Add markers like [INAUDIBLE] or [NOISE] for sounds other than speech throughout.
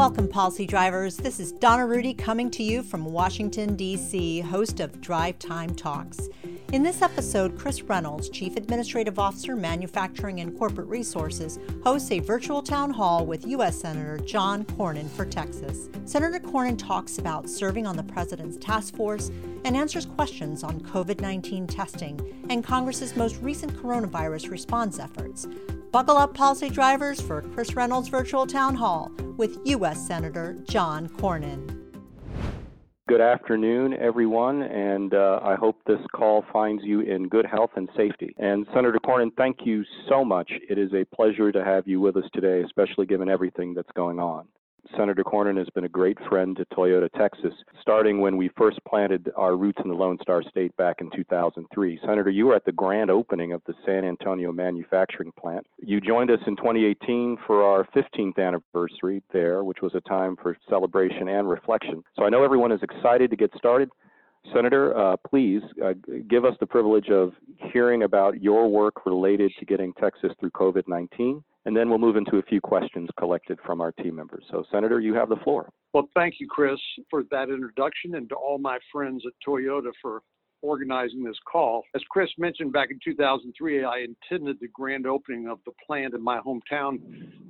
Welcome, policy drivers. This is Donna Rudy coming to you from Washington, D.C., host of Drive Time Talks. In this episode, Chris Reynolds, Chief Administrative Officer, Manufacturing and Corporate Resources, hosts a virtual town hall with U.S. Senator John Cornyn for Texas. Senator Cornyn talks about serving on the President's task force and answers questions on COVID 19 testing and Congress's most recent coronavirus response efforts. Buckle up, policy drivers, for Chris Reynolds' virtual town hall with U.S. Senator John Cornyn. Good afternoon, everyone, and uh, I hope this call finds you in good health and safety. And Senator Cornyn, thank you so much. It is a pleasure to have you with us today, especially given everything that's going on. Senator Cornyn has been a great friend to Toyota Texas, starting when we first planted our roots in the Lone Star State back in 2003. Senator, you were at the grand opening of the San Antonio manufacturing plant. You joined us in 2018 for our 15th anniversary there, which was a time for celebration and reflection. So I know everyone is excited to get started. Senator, uh, please uh, give us the privilege of hearing about your work related to getting Texas through COVID 19 and then we'll move into a few questions collected from our team members. So, Senator, you have the floor. Well, thank you, Chris, for that introduction, and to all my friends at Toyota for organizing this call. As Chris mentioned back in 2003, I attended the grand opening of the plant in my hometown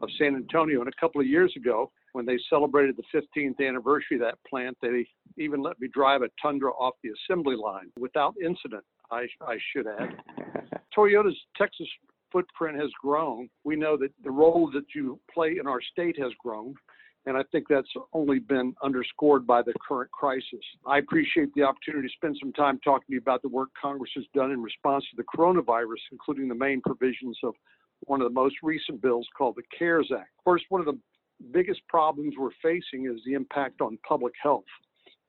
of San Antonio. And a couple of years ago, when they celebrated the 15th anniversary of that plant, they even let me drive a Tundra off the assembly line without incident, I, I should add. [LAUGHS] Toyota's Texas footprint has grown. We know that the role that you play in our state has grown. And I think that's only been underscored by the current crisis. I appreciate the opportunity to spend some time talking to you about the work Congress has done in response to the coronavirus, including the main provisions of one of the most recent bills called the CARES Act. First, one of the biggest problems we're facing is the impact on public health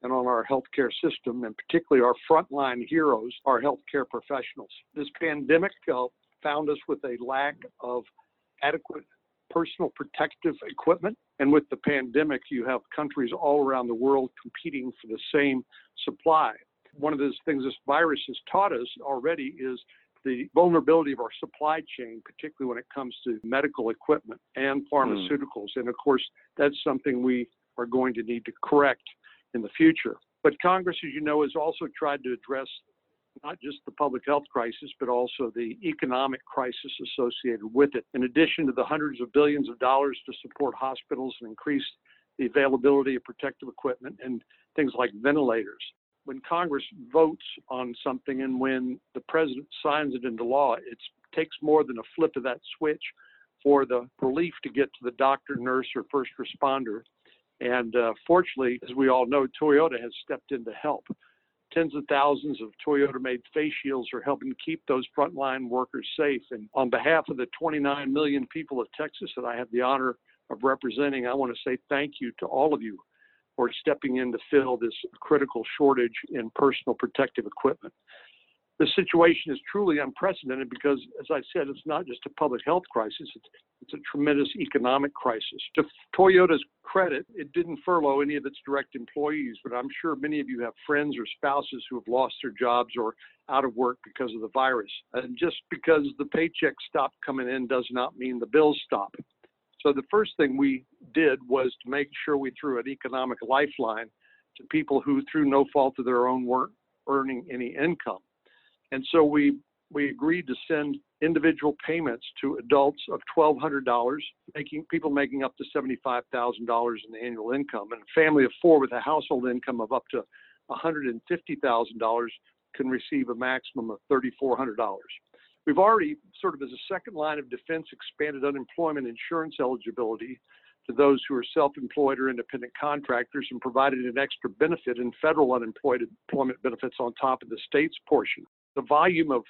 and on our healthcare system, and particularly our frontline heroes, our healthcare professionals. This pandemic uh, found us with a lack of adequate personal protective equipment. And with the pandemic, you have countries all around the world competing for the same supply. One of the things this virus has taught us already is the vulnerability of our supply chain, particularly when it comes to medical equipment and hmm. pharmaceuticals. Mm. And of course, that's something we are going to need to correct in the future. But Congress, as you know, has also tried to address not just the public health crisis, but also the economic crisis associated with it. In addition to the hundreds of billions of dollars to support hospitals and increase the availability of protective equipment and things like ventilators. When Congress votes on something and when the president signs it into law, it takes more than a flip of that switch for the relief to get to the doctor, nurse, or first responder. And uh, fortunately, as we all know, Toyota has stepped in to help. Tens of thousands of Toyota made face shields are helping keep those frontline workers safe. And on behalf of the 29 million people of Texas that I have the honor of representing, I want to say thank you to all of you for stepping in to fill this critical shortage in personal protective equipment the situation is truly unprecedented because, as I said, it's not just a public health crisis, it's, it's a tremendous economic crisis. To Toyota's credit, it didn't furlough any of its direct employees, but I'm sure many of you have friends or spouses who have lost their jobs or out of work because of the virus. And just because the paycheck stopped coming in does not mean the bills stop. So the first thing we did was to make sure we threw an economic lifeline to people who, through no fault of their own, weren't earning any income. And so we we agreed to send individual payments to adults of $1,200, making people making up to $75,000 in annual income, and a family of four with a household income of up to $150,000 can receive a maximum of $3,400. We've already, sort of as a second line of defense, expanded unemployment insurance eligibility to those who are self-employed or independent contractors and provided an extra benefit in federal unemployment benefits on top of the state's portion the volume of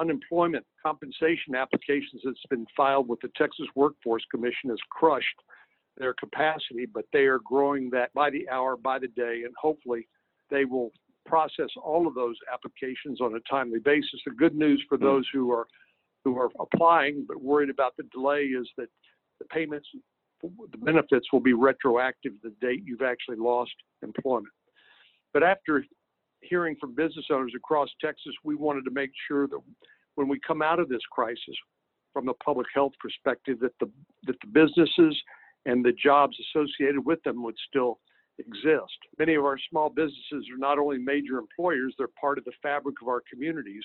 unemployment compensation applications that's been filed with the Texas Workforce Commission has crushed their capacity, but they are growing that by the hour, by the day, and hopefully they will process all of those applications on a timely basis. The good news for hmm. those who are who are applying but worried about the delay is that the payments, the benefits will be retroactive to the date you've actually lost employment. But after hearing from business owners across Texas, we wanted to make sure that when we come out of this crisis, from a public health perspective, that the that the businesses and the jobs associated with them would still exist. Many of our small businesses are not only major employers, they're part of the fabric of our communities.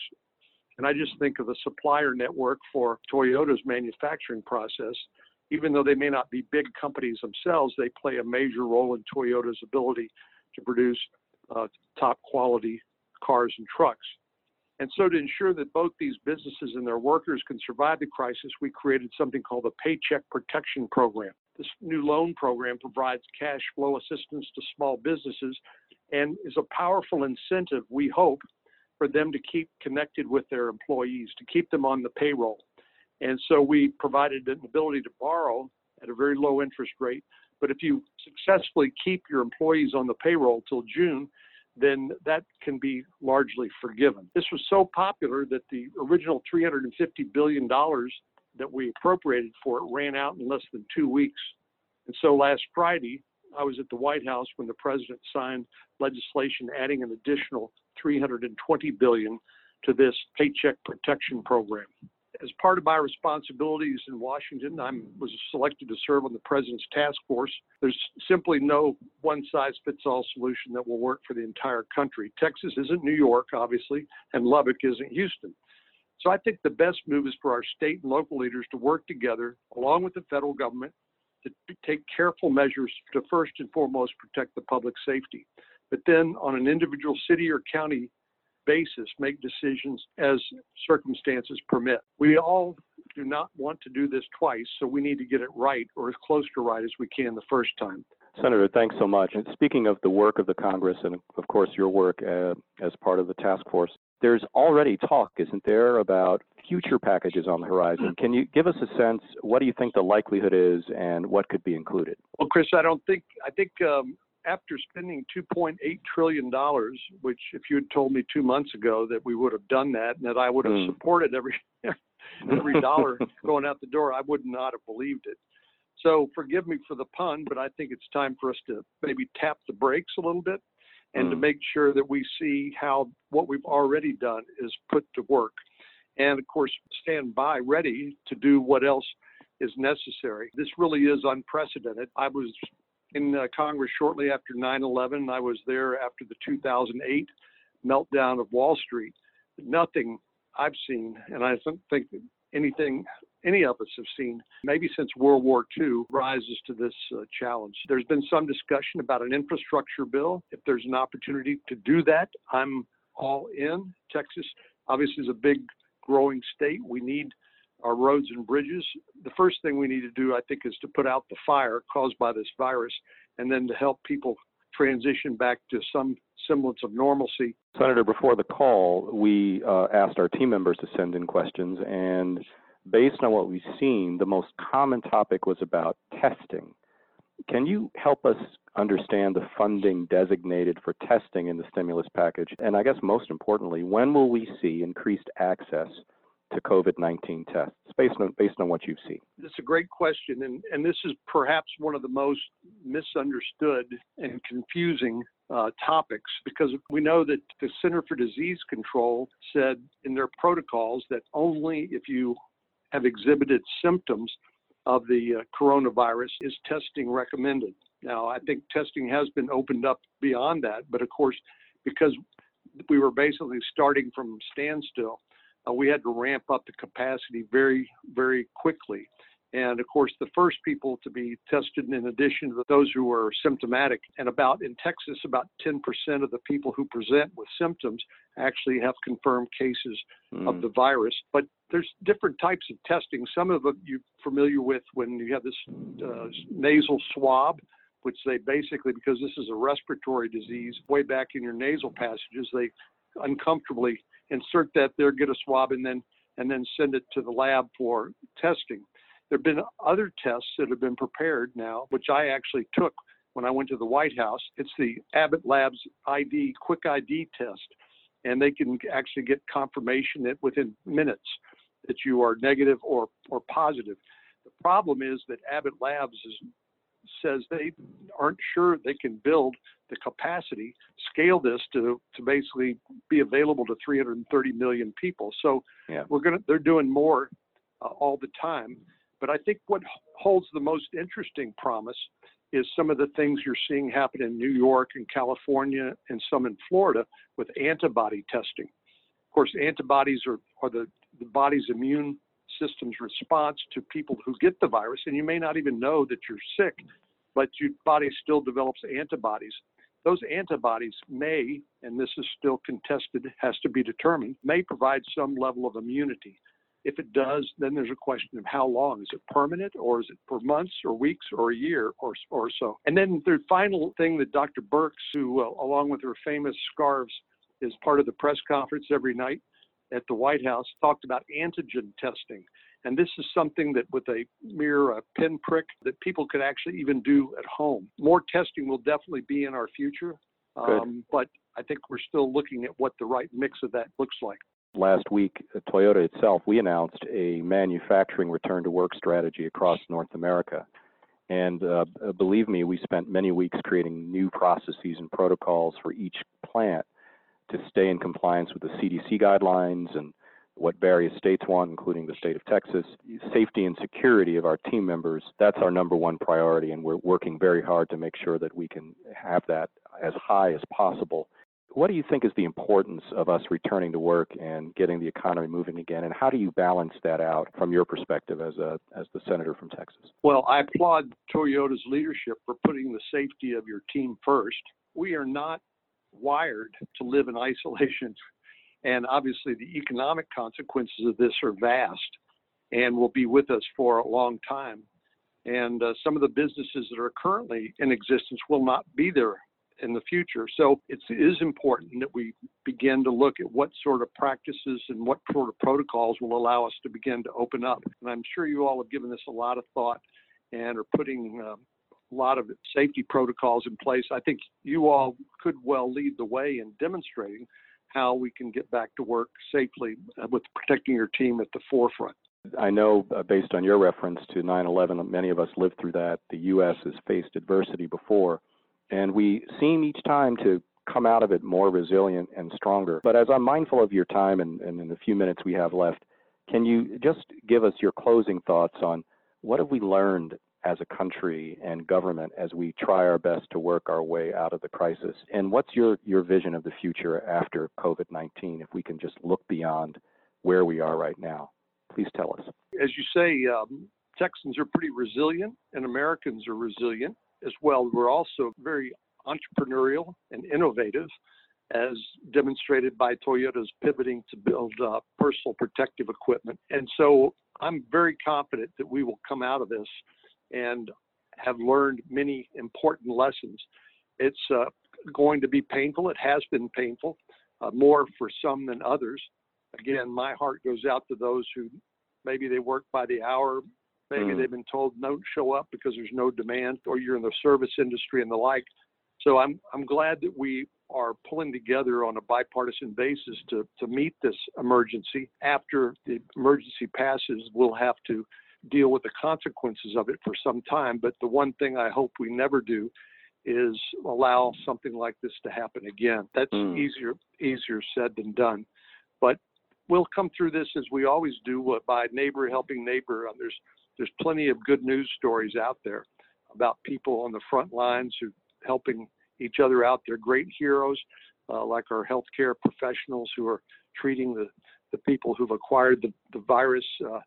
And I just think of the supplier network for Toyota's manufacturing process. Even though they may not be big companies themselves, they play a major role in Toyota's ability to produce uh, top quality cars and trucks. And so, to ensure that both these businesses and their workers can survive the crisis, we created something called the Paycheck Protection Program. This new loan program provides cash flow assistance to small businesses and is a powerful incentive, we hope, for them to keep connected with their employees, to keep them on the payroll. And so we provided an ability to borrow at a very low interest rate. But if you successfully keep your employees on the payroll till June, then that can be largely forgiven. This was so popular that the original $350 billion that we appropriated for it ran out in less than two weeks. And so last Friday, I was at the White House when the president signed legislation adding an additional 320 billion to this paycheck protection program as part of my responsibilities in Washington, I was selected to serve on the president's task force. There's simply no one size fits all solution that will work for the entire country. Texas isn't New York, obviously, and Lubbock isn't Houston. So I think the best move is for our state and local leaders to work together, along with the federal government, to take careful measures to first and foremost protect the public safety. But then on an individual city or county basis make decisions as circumstances permit. We all do not want to do this twice, so we need to get it right or as close to right as we can the first time. Senator, thanks so much. And speaking of the work of the Congress and, of course, your work uh, as part of the task force, there's already talk, isn't there, about future packages on the horizon. Can you give us a sense? What do you think the likelihood is, and what could be included? Well, Chris, I don't think I think um, after spending 2.8 trillion dollars, which if you had told me two months ago that we would have done that and that I would have mm. supported every [LAUGHS] every dollar [LAUGHS] going out the door, I would not have believed it. So forgive me for the pun, but I think it's time for us to maybe tap the brakes a little bit and mm. to hmm. make sure that we see how what we've already done is put to work. And of course, stand by ready to do what else is necessary. This really is unprecedented. I was in uh, Congress shortly after 9 11. I was there after the 2008 meltdown of Wall Street. Nothing I've seen, and I don't think anything any of us have seen, maybe since World War II, rises to this uh, challenge. There's been some discussion about an infrastructure bill. If there's an opportunity to do that, I'm all in. Texas obviously is a big growing state. We need our roads and bridges. The first thing we need to do, I think, is to put out the fire caused by this virus and then to help people transition back to some semblance of normalcy. Senator, before the call, we uh, asked our team members to send in questions, and based on what we've seen, the most common topic was about testing. Can you help us understand the funding designated for testing in the stimulus package? And I guess most importantly, when will we see increased access to COVID-19 tests based on based on what you've seen? It's a great question, and and this is perhaps one of the most misunderstood and confusing uh, topics because we know that the Center for Disease Control said in their protocols that only if you have exhibited symptoms of the uh, coronavirus is testing recommended. Now, I think testing has been opened up beyond that, but of course, because we were basically starting from standstill, uh, we had to ramp up the capacity very, very quickly. And of course, the first people to be tested, in addition to those who were symptomatic, and about in Texas, about 10% of the people who present with symptoms actually have confirmed cases mm. of the virus. But there's different types of testing. Some of them you're familiar with when you have this uh, nasal swab, which they basically, because this is a respiratory disease, way back in your nasal passages, they uncomfortably insert that there, get a swab, and then and then send it to the lab for testing. There have been other tests that have been prepared now, which I actually took when I went to the White House. It's the Abbott Labs ID Quick ID test, and they can actually get confirmation that within minutes that you are negative or or positive. The problem is that Abbott Labs is says they aren't sure they can build the capacity, scale this to to basically be available to 330 million people. So yeah. we're gonna they're doing more uh, all the time. But I think what holds the most interesting promise is some of the things you're seeing happen in New York and California and some in Florida with antibody testing. Of course, antibodies are, are the, the body's immune system's response to people who get the virus, and you may not even know that you're sick, but your body still develops antibodies. Those antibodies may, and this is still contested, has to be determined, may provide some level of immunity. If it does, then there's a question of how long. Is it permanent or is it for months or weeks or a year or, or so? And then the final thing that Dr. Birx, who, uh, along with her famous scarves, is part of the press conference every night at the White House, talked about antigen testing. And this is something that with a mere uh, pinprick that people could actually even do at home. More testing will definitely be in our future. Um, but I think we're still looking at what the right mix of that looks like last week, uh, Toyota itself, we announced a manufacturing return to work strategy across North America. And uh believe me, we spent many weeks creating new processes and protocols for each plant to stay in compliance with the CDC guidelines and what various states want, including the state of Texas. Safety and security of our team members, that's our number one priority, and we're working very hard to make sure that we can have that as high as possible what do you think is the importance of us returning to work and getting the economy moving again? And how do you balance that out from your perspective as a as the senator from Texas? Well, I applaud Toyota's leadership for putting the safety of your team first. We are not wired to live in [LAUGHS] isolation, and obviously the economic consequences of this are vast and will be with us for a long time. And uh, some of the businesses that are currently in existence will not be there in the future. So it is important that we begin to look at what sort of practices and what sort of protocols will allow us to begin to open up. And I'm sure you all have given this a lot of thought and are putting a lot of safety protocols in place. I think you all could well lead the way in demonstrating how we can get back to work safely uh, with protecting your team at the forefront. I know, uh, based on your reference to 9 11, many of us lived through that. The U.S. has faced adversity before and we seem each time to come out of it more resilient and stronger. But as I'm mindful of your time and, and in the few minutes we have left, can you just give us your closing thoughts on what have we learned as a country and government as we try our best to work our way out of the crisis? And what's your, your vision of the future after COVID 19, if we can just look beyond where we are right now? Please tell us. As you say, um, Texans are pretty resilient and Americans are resilient as well. We're also very entrepreneurial and innovative, as demonstrated by Toyota's pivoting to build uh, personal protective equipment. And so I'm very confident that we will come out of this and have learned many important lessons. It's uh, going to be painful. It has been painful, uh, more for some than others. Again, my heart goes out to those who maybe they work by the hour, Maybe mm. they've been told don't show up because there's no demand, or you're in the service industry and the like. So I'm I'm glad that we are pulling together on a bipartisan basis to to meet this emergency. After the emergency passes, we'll have to deal with the consequences of it for some time. But the one thing I hope we never do is allow something like this to happen again. That's mm. easier easier said than done. But we'll come through this as we always do by neighbor helping neighbor. There's there's plenty of good news stories out there about people on the front lines who helping each other out. They're great heroes, uh, like our healthcare professionals who are treating the, the people who've acquired the, the virus. Uh,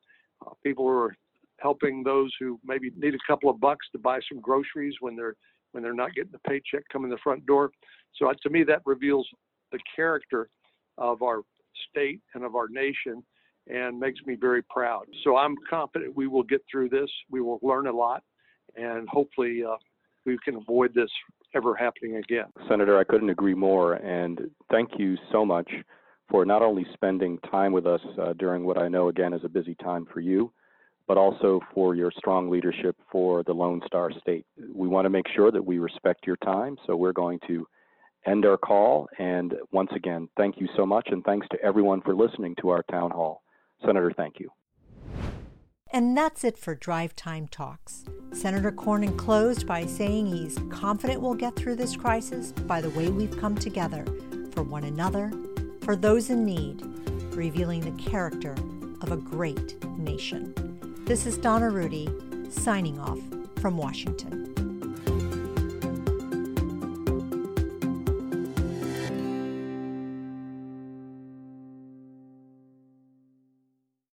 uh, people who are helping those who maybe need a couple of bucks to buy some groceries when they're when they're not getting the paycheck coming the front door. So uh, to me, that reveals the character of our state and of our nation and makes me very proud. So I'm confident we will get through this. We will learn a lot, and hopefully uh, we can avoid this ever happening again. Senator, I couldn't agree more. And thank you so much for not only spending time with us uh, during what I know again is a busy time for you, but also for your strong leadership for the Lone Star State. We want to make sure that we respect your time, so we're going to end our call. And once again, thank you so much, and thanks to everyone for listening to our town hall. Senator, thank you. And that's it for Drive Time Talks. Senator Cornyn closed by saying he's confident we'll get through this crisis by the way we've come together for one another, for those in need, revealing the character of a great nation. This is Donna Rudy, signing off from Washington.